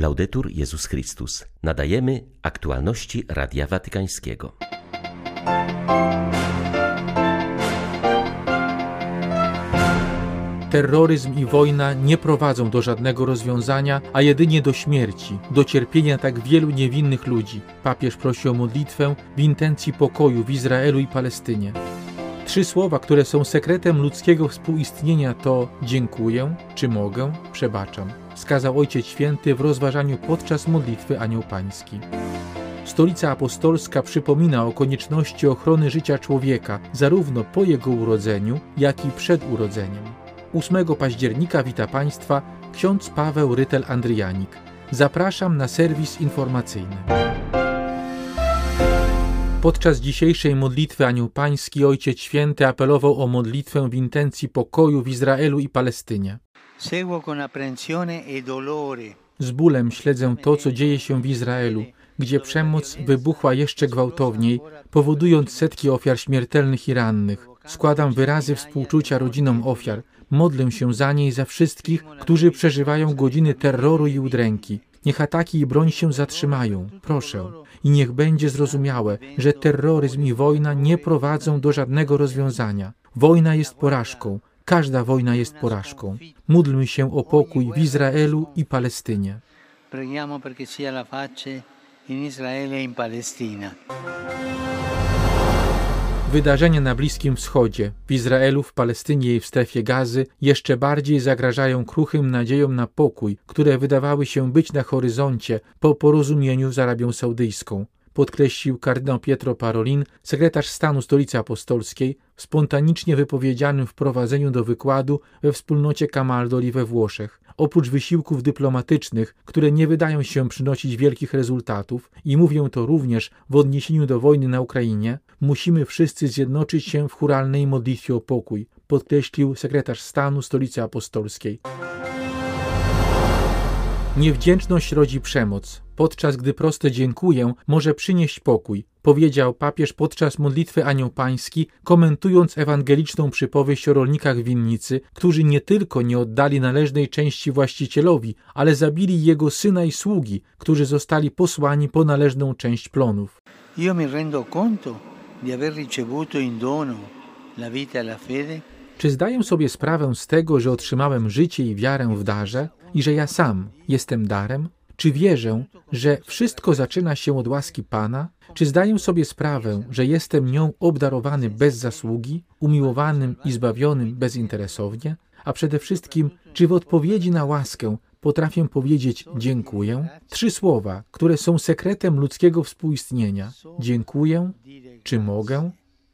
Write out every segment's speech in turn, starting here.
Laudetur Jezus Chrystus. Nadajemy aktualności Radia Watykańskiego. Terroryzm i wojna nie prowadzą do żadnego rozwiązania, a jedynie do śmierci, do cierpienia tak wielu niewinnych ludzi. Papież prosi o modlitwę w intencji pokoju w Izraelu i Palestynie. Trzy słowa, które są sekretem ludzkiego współistnienia to dziękuję, czy mogę, przebaczam, skazał Ojciec Święty w rozważaniu podczas modlitwy Anioł Pański. Stolica Apostolska przypomina o konieczności ochrony życia człowieka, zarówno po jego urodzeniu, jak i przed urodzeniem. 8 października wita Państwa ksiądz Paweł Rytel Andrianik. Zapraszam na serwis informacyjny. Podczas dzisiejszej modlitwy Anioł Pański Ojciec Święty apelował o modlitwę w intencji pokoju w Izraelu i Palestynie. E Z bólem śledzę to, co dzieje się w Izraelu, gdzie przemoc wybuchła jeszcze gwałtowniej, powodując setki ofiar śmiertelnych i rannych. Składam wyrazy współczucia rodzinom ofiar. Modlę się za nie i za wszystkich, którzy przeżywają godziny terroru i udręki. Niech ataki i broń się zatrzymają, proszę. I niech będzie zrozumiałe, że terroryzm i wojna nie prowadzą do żadnego rozwiązania. Wojna jest porażką. Każda wojna jest porażką. Módlmy się o pokój w Izraelu i Palestynie. Preghiamo perché sia la pace in Israele e in Palestina. Wydarzenia na Bliskim Wschodzie, w Izraelu, w Palestynie i w strefie gazy jeszcze bardziej zagrażają kruchym nadziejom na pokój, które wydawały się być na horyzoncie po porozumieniu z Arabią Saudyjską. Podkreślił kardynał Pietro Parolin, sekretarz stanu Stolicy Apostolskiej, w spontanicznie wypowiedzianym wprowadzeniu do wykładu we wspólnocie Camaldoli we Włoszech. Oprócz wysiłków dyplomatycznych, które nie wydają się przynosić wielkich rezultatów, i mówię to również w odniesieniu do wojny na Ukrainie, musimy wszyscy zjednoczyć się w churalnej modlitwie o pokój, podkreślił sekretarz stanu Stolicy Apostolskiej. Niewdzięczność rodzi przemoc, podczas gdy proste dziękuję może przynieść pokój, powiedział papież podczas modlitwy Anioł Pański, komentując ewangeliczną przypowieść o rolnikach winnicy, którzy nie tylko nie oddali należnej części właścicielowi, ale zabili jego syna i sługi, którzy zostali posłani po należną część plonów. Io mi rendo conto di aver ricevuto in dono la vita e la fede Czy zdaję sobie sprawę z tego, że otrzymałem życie i wiarę w darze i że ja sam jestem darem? Czy wierzę, że wszystko zaczyna się od łaski Pana? Czy zdaję sobie sprawę, że jestem nią obdarowany bez zasługi, umiłowanym i zbawionym bezinteresownie? A przede wszystkim, czy w odpowiedzi na łaskę potrafię powiedzieć dziękuję? Trzy słowa, które są sekretem ludzkiego współistnienia. Dziękuję, czy mogę,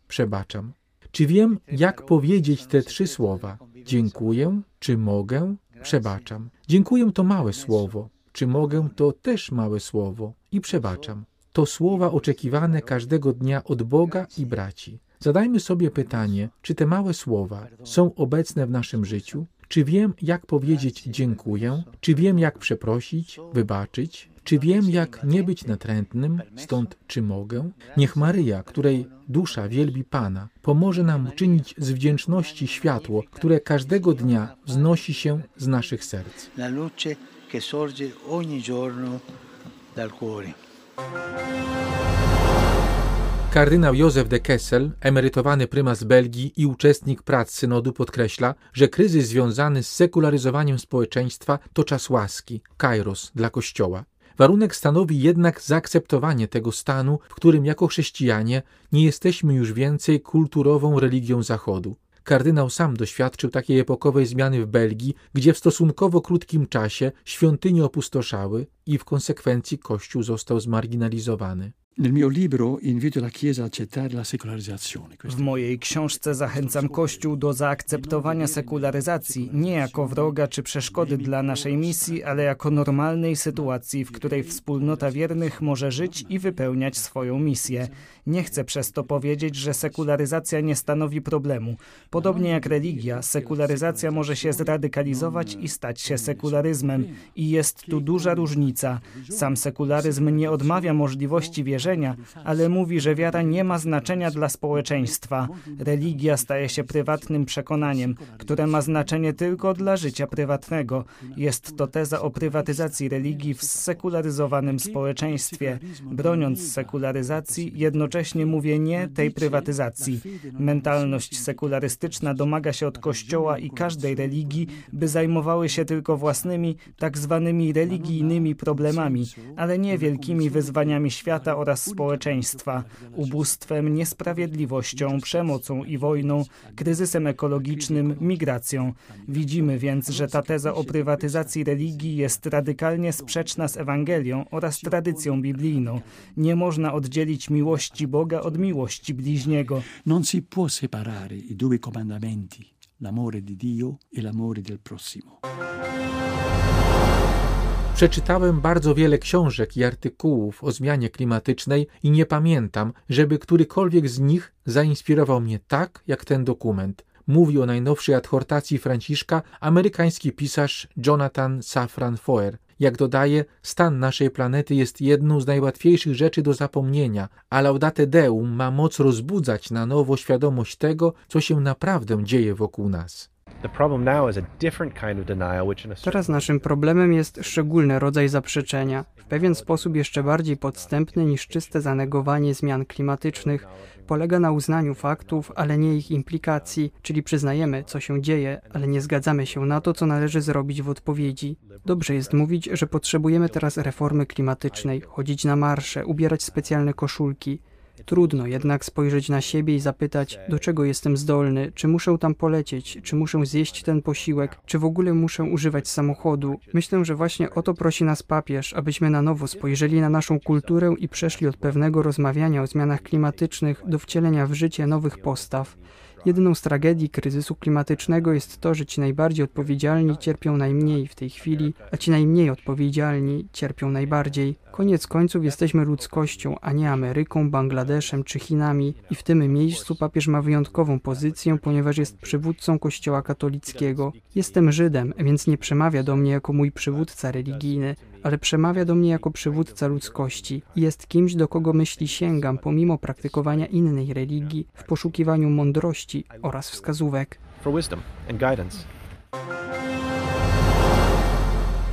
przebaczam. Czy wiem, jak powiedzieć te trzy słowa? Dziękuję, czy mogę, przebaczam. Dziękuję to małe słowo. Czy mogę to też małe słowo i przebaczam. To słowa oczekiwane każdego dnia od Boga i braci. Zadajmy sobie pytanie, czy te małe słowa są obecne w naszym życiu? Czy wiem, jak powiedzieć dziękuję? Czy wiem, jak przeprosić, wybaczyć? Czy wiem, jak nie być natrętnym? Stąd, czy mogę? Niech Maryja, której dusza wielbi Pana, pomoże nam uczynić z wdzięczności światło, które każdego dnia wznosi się z naszych serc. Che sorge ogni giorno dal cuore. Kardynał Józef de Kessel, emerytowany prymas Belgii i uczestnik prac synodu podkreśla, że kryzys związany z sekularyzowaniem społeczeństwa to czas łaski, kairos dla Kościoła. Warunek stanowi jednak zaakceptowanie tego stanu, w którym jako chrześcijanie nie jesteśmy już więcej kulturową religią Zachodu. Kardynał sam doświadczył takiej epokowej zmiany w Belgii, gdzie w stosunkowo krótkim czasie świątynie opustoszały i w konsekwencji Kościół został zmarginalizowany. Nel mio libro invito la Chiesa a accettare la secolarizzazione. W mojej książce zachęcam Kościół do zaakceptowania sekularyzacji nie jako wroga czy przeszkody dla naszej misji, ale jako normalnej sytuacji, w której wspólnota wiernych może żyć i wypełniać swoją misję. Nie chcę przez to powiedzieć, że sekularyzacja nie stanowi problemu. Podobnie jak religia, sekularyzacja może się zradykalizować i stać się sekularyzmem. I jest tu duża różnica. Sam sekularyzm nie odmawia możliwości wierzenia, wierzenia, ale mówi, że wiara nie ma znaczenia dla społeczeństwa. Religia staje się prywatnym przekonaniem, które ma znaczenie tylko dla życia prywatnego. Jest to teza o prywatyzacji religii w sekularyzowanym społeczeństwie. Broniąc sekularyzacji, jednocześnie mówię nie tej prywatyzacji. Mentalność sekularystyczna domaga się od Kościoła i każdej religii, by zajmowały się tylko własnymi, tak zwanymi religijnymi problemami, ale nie wielkimi wyzwaniami świata oraz społeczeństwa, ubóstwem, niesprawiedliwością, przemocą i wojną, kryzysem ekologicznym, migracją. Widzimy więc, że ta teza o prywatyzacji religii jest radykalnie sprzeczna z Ewangelią oraz tradycją biblijną. Nie można oddzielić miłości Boga od miłości bliźniego. Non si può separare i due comandamenti, l'amore di Dio e l'amore del prossimo. Przeczytałem bardzo wiele książek i artykułów o zmianie klimatycznej i nie pamiętam, żeby którykolwiek z nich zainspirował mnie tak, jak ten dokument. Mówi o najnowszej adhortacji Franciszka amerykański pisarz Jonathan Safran Foer. Jak dodaje, stan naszej planety jest jedną z najłatwiejszych rzeczy do zapomnienia, a Laudate Deum ma moc rozbudzać na nowo świadomość tego, co się naprawdę dzieje wokół nas. Teraz naszym problemem jest szczególny rodzaj zaprzeczenia, w pewien sposób jeszcze bardziej podstępny niż czyste zanegowanie zmian klimatycznych. Polega na uznaniu faktów, ale nie ich implikacji, czyli przyznajemy, co się dzieje, ale nie zgadzamy się na to, co należy zrobić w odpowiedzi. Dobrze jest mówić, że potrzebujemy teraz reformy klimatycznej, chodzić na marsze, ubierać specjalne koszulki. Trudno jednak spojrzeć na siebie i zapytać, do czego jestem zdolny, czy muszę tam polecieć, czy muszę zjeść ten posiłek, czy w ogóle muszę używać samochodu. Myślę, że właśnie o to prosi nas papież, abyśmy na nowo spojrzeli na naszą kulturę i przeszli od pewnego rozmawiania o zmianach klimatycznych do wcielenia w życie nowych postaw. Jedną z tragedii kryzysu klimatycznego jest to, że ci najbardziej odpowiedzialni cierpią najmniej w tej chwili, a ci najmniej odpowiedzialni cierpią najbardziej. Koniec końców jesteśmy ludzkością, a nie Ameryką, Bangladeszem czy Chinami i w tym miejscu papież ma wyjątkową pozycję, ponieważ jest przywódcą Kościoła katolickiego. Jestem Żydem, więc nie przemawia do mnie jako mój przywódca religijny, ale przemawia do mnie jako przywódca ludzkości i jest kimś, do kogo myśli sięgam pomimo praktykowania innej religii w poszukiwaniu mądrości oraz wskazówek.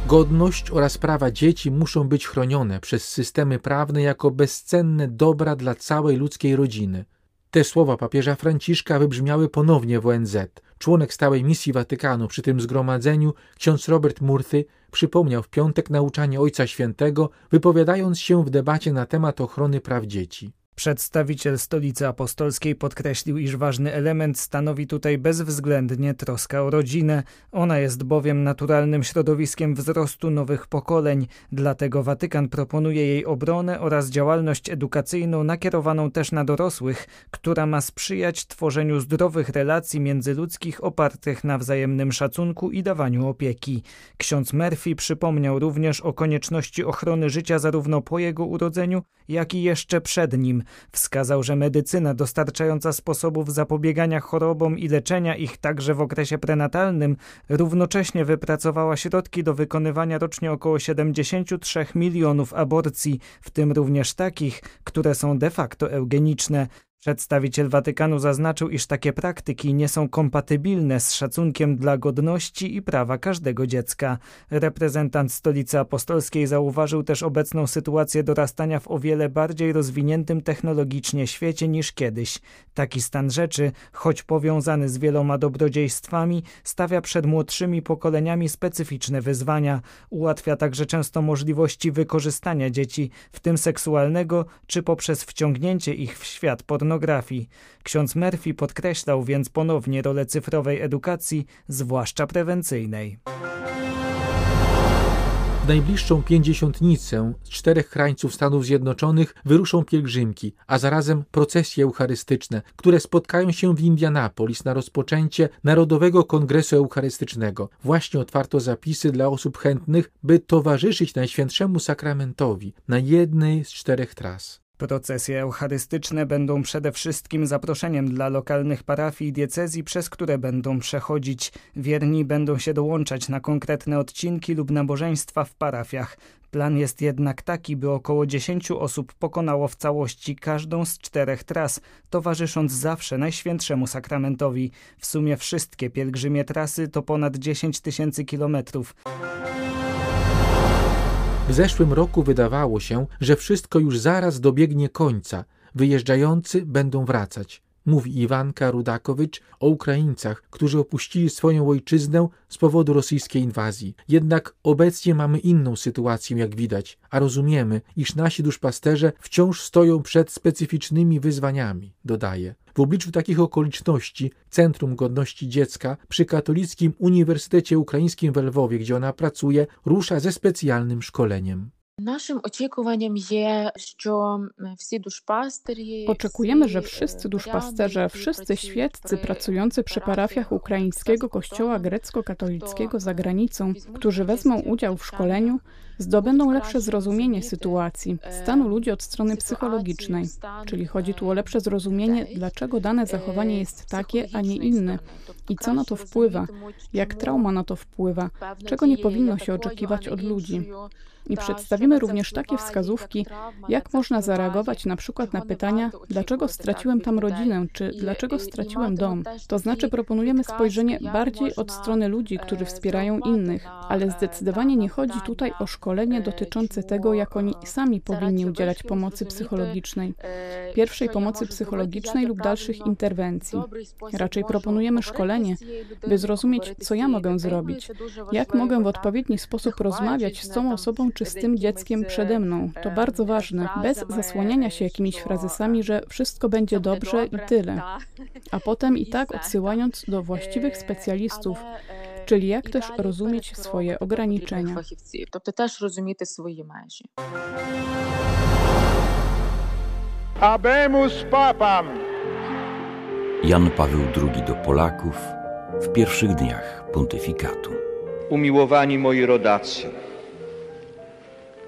Godność oraz prawa dzieci muszą być chronione przez systemy prawne jako bezcenne dobra dla całej ludzkiej rodziny. Te słowa papieża Franciszka wybrzmiały ponownie w ONZ. Członek stałej misji Watykanu przy tym zgromadzeniu, ksiądz Robert Murthy, przypomniał w piątek nauczanie Ojca Świętego, wypowiadając się w debacie na temat ochrony praw dzieci. Przedstawiciel Stolicy Apostolskiej podkreślił, iż ważny element stanowi tutaj bezwzględnie troska o rodzinę. Ona jest bowiem naturalnym środowiskiem wzrostu nowych pokoleń, dlatego Watykan proponuje jej obronę oraz działalność edukacyjną nakierowaną też na dorosłych, która ma sprzyjać tworzeniu zdrowych relacji międzyludzkich opartych na wzajemnym szacunku i dawaniu opieki. Ksiądz Murphy przypomniał również o konieczności ochrony życia zarówno po jego urodzeniu, jak i jeszcze przed nim. Wskazał, że medycyna dostarczająca sposobów zapobiegania chorobom i leczenia ich także w okresie prenatalnym równocześnie wypracowała środki do wykonywania rocznie około 73 milionów aborcji, w tym również takich, które są de facto eugeniczne. Przedstawiciel Watykanu zaznaczył, iż takie praktyki nie są kompatybilne z szacunkiem dla godności i prawa każdego dziecka. Reprezentant Stolicy Apostolskiej zauważył też obecną sytuację dorastania w o wiele bardziej rozwiniętym technologicznie świecie niż kiedyś. Taki stan rzeczy, choć powiązany z wieloma dobrodziejstwami, stawia przed młodszymi pokoleniami specyficzne wyzwania. Ułatwia także często możliwości wykorzystania dzieci, w tym seksualnego, czy poprzez wciągnięcie ich w świat pornograficzny pornografii. Ksiądz Murphy podkreślał więc ponownie rolę cyfrowej edukacji, zwłaszcza prewencyjnej. W najbliższą pięćdziesiątnicę z czterech krańców Stanów Zjednoczonych wyruszą pielgrzymki, a zarazem procesje eucharystyczne, które spotkają się w Indianapolis na rozpoczęcie Narodowego Kongresu Eucharystycznego. Właśnie otwarto zapisy dla osób chętnych, by towarzyszyć Najświętszemu Sakramentowi na jednej z czterech tras. Procesje eucharystyczne będą przede wszystkim zaproszeniem dla lokalnych parafii i diecezji, przez które będą przechodzić. Wierni będą się dołączać na konkretne odcinki lub nabożeństwa w parafiach. Plan jest jednak taki, by około 10 osób pokonało w całości każdą z czterech tras, towarzysząc zawsze Najświętszemu Sakramentowi. W sumie wszystkie pielgrzymie trasy to ponad 10 tysięcy kilometrów. W zeszłym roku wydawało się, że wszystko już zaraz dobiegnie końca. Wyjeżdżający będą wracać. Mówi Iwanka Rudakowicz o Ukraińcach, którzy opuścili swoją ojczyznę z powodu rosyjskiej inwazji. Jednak obecnie mamy inną sytuację, jak widać, a rozumiemy, iż nasi duszpasterze wciąż stoją przed specyficznymi wyzwaniami, dodaje. W obliczu takich okoliczności Centrum Godności Dziecka przy Katolickim Uniwersytecie Ukraińskim w Lwowie, gdzie ona pracuje, rusza ze specjalnym szkoleniem. Naszym oczekiwaniem jest, że wszyscy duszpasterzy. Oczekujemy, że wszyscy duszpasterze, wszyscy świeccy pracujący przy parafiach ukraińskiego kościoła grecko-katolickiego za granicą, którzy wezmą udział w szkoleniu, zdobędą lepsze zrozumienie sytuacji, stanu ludzi od strony psychologicznej, czyli chodzi tu o lepsze zrozumienie, dlaczego dane zachowanie jest takie, a nie inne i co na to wpływa, jak trauma na to wpływa, czego nie powinno się oczekiwać od ludzi. I przedstawimy również takie wskazówki, jak można zareagować na przykład na pytania, dlaczego straciłem tam rodzinę, czy dlaczego straciłem dom. To znaczy proponujemy spojrzenie bardziej od strony ludzi, którzy wspierają innych, ale zdecydowanie nie chodzi tutaj o szkolenie dotyczące tego, jak oni sami powinni udzielać pomocy psychologicznej, pierwszej pomocy psychologicznej lub dalszych interwencji. Raczej proponujemy szkolenie, by zrozumieć, co ja mogę zrobić, jak mogę w odpowiedni sposób rozmawiać z tą osobą, czy z tym dzieckiem przede mną. To bardzo ważne, bez zasłaniania się jakimiś frazesami, że wszystko będzie dobrze i tyle. A potem i tak odsyłając do właściwych specjalistów, czyli jak też rozumieć swoje ograniczenia. Тобто też rozumieć swoje межі. Abemus papam! Jan Paweł II do Polaków w pierwszych dniach pontyfikatu. Umiłowani moi rodacy,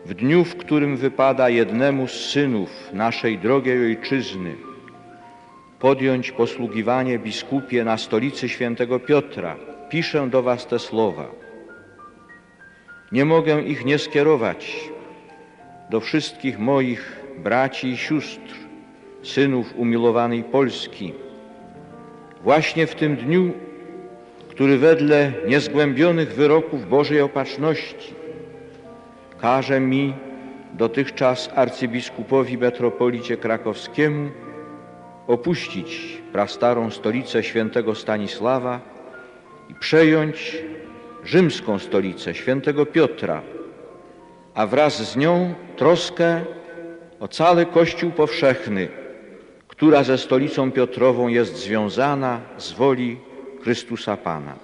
w dniu, w którym wypada jednemu z synów naszej drogiej ojczyzny podjąć posługiwanie biskupie na stolicy świętego Piotra, piszę do Was te słowa. Nie mogę ich nie skierować do wszystkich moich braci i sióstr, synów umilowanej Polski, właśnie w tym dniu, który wedle niezgłębionych wyroków Bożej Opatrzności każe mi, dotychczas arcybiskupowi metropolicie krakowskiemu, opuścić prastarą stolicę świętego Stanisława i przejąć rzymską stolicę świętego Piotra, a wraz z nią troskę o cały Kościół powszechny, która ze stolicą Piotrową jest związana z woli Chrystusa Pana.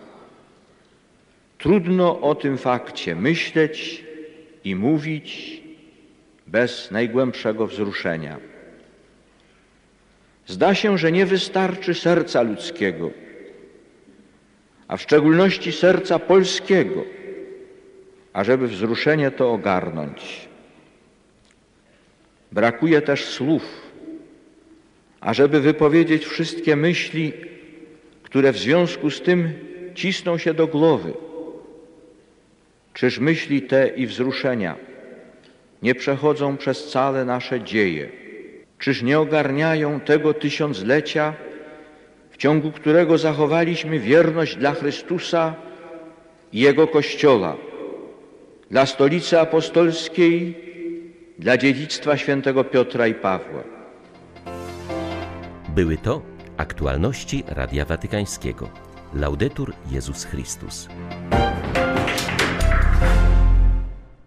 Trudno o tym fakcie myśleć i mówić bez najgłębszego wzruszenia. Zda się, że nie wystarczy serca ludzkiego, a w szczególności serca polskiego, ażeby wzruszenie to ogarnąć. Brakuje też słów, ażeby wypowiedzieć wszystkie myśli, które w związku z tym cisną się do głowy. Czyż myśli te i wzruszenia nie przechodzą przez całe nasze dzieje? Czyż nie ogarniają tego tysiąclecia, ciągu którego zachowaliśmy wierność dla Chrystusa i Jego Kościoła, dla stolicy apostolskiej, dla dziedzictwa świętego Piotra i Pawła? Były to aktualności Radia Watykańskiego. Laudetur Jezus Chrystus.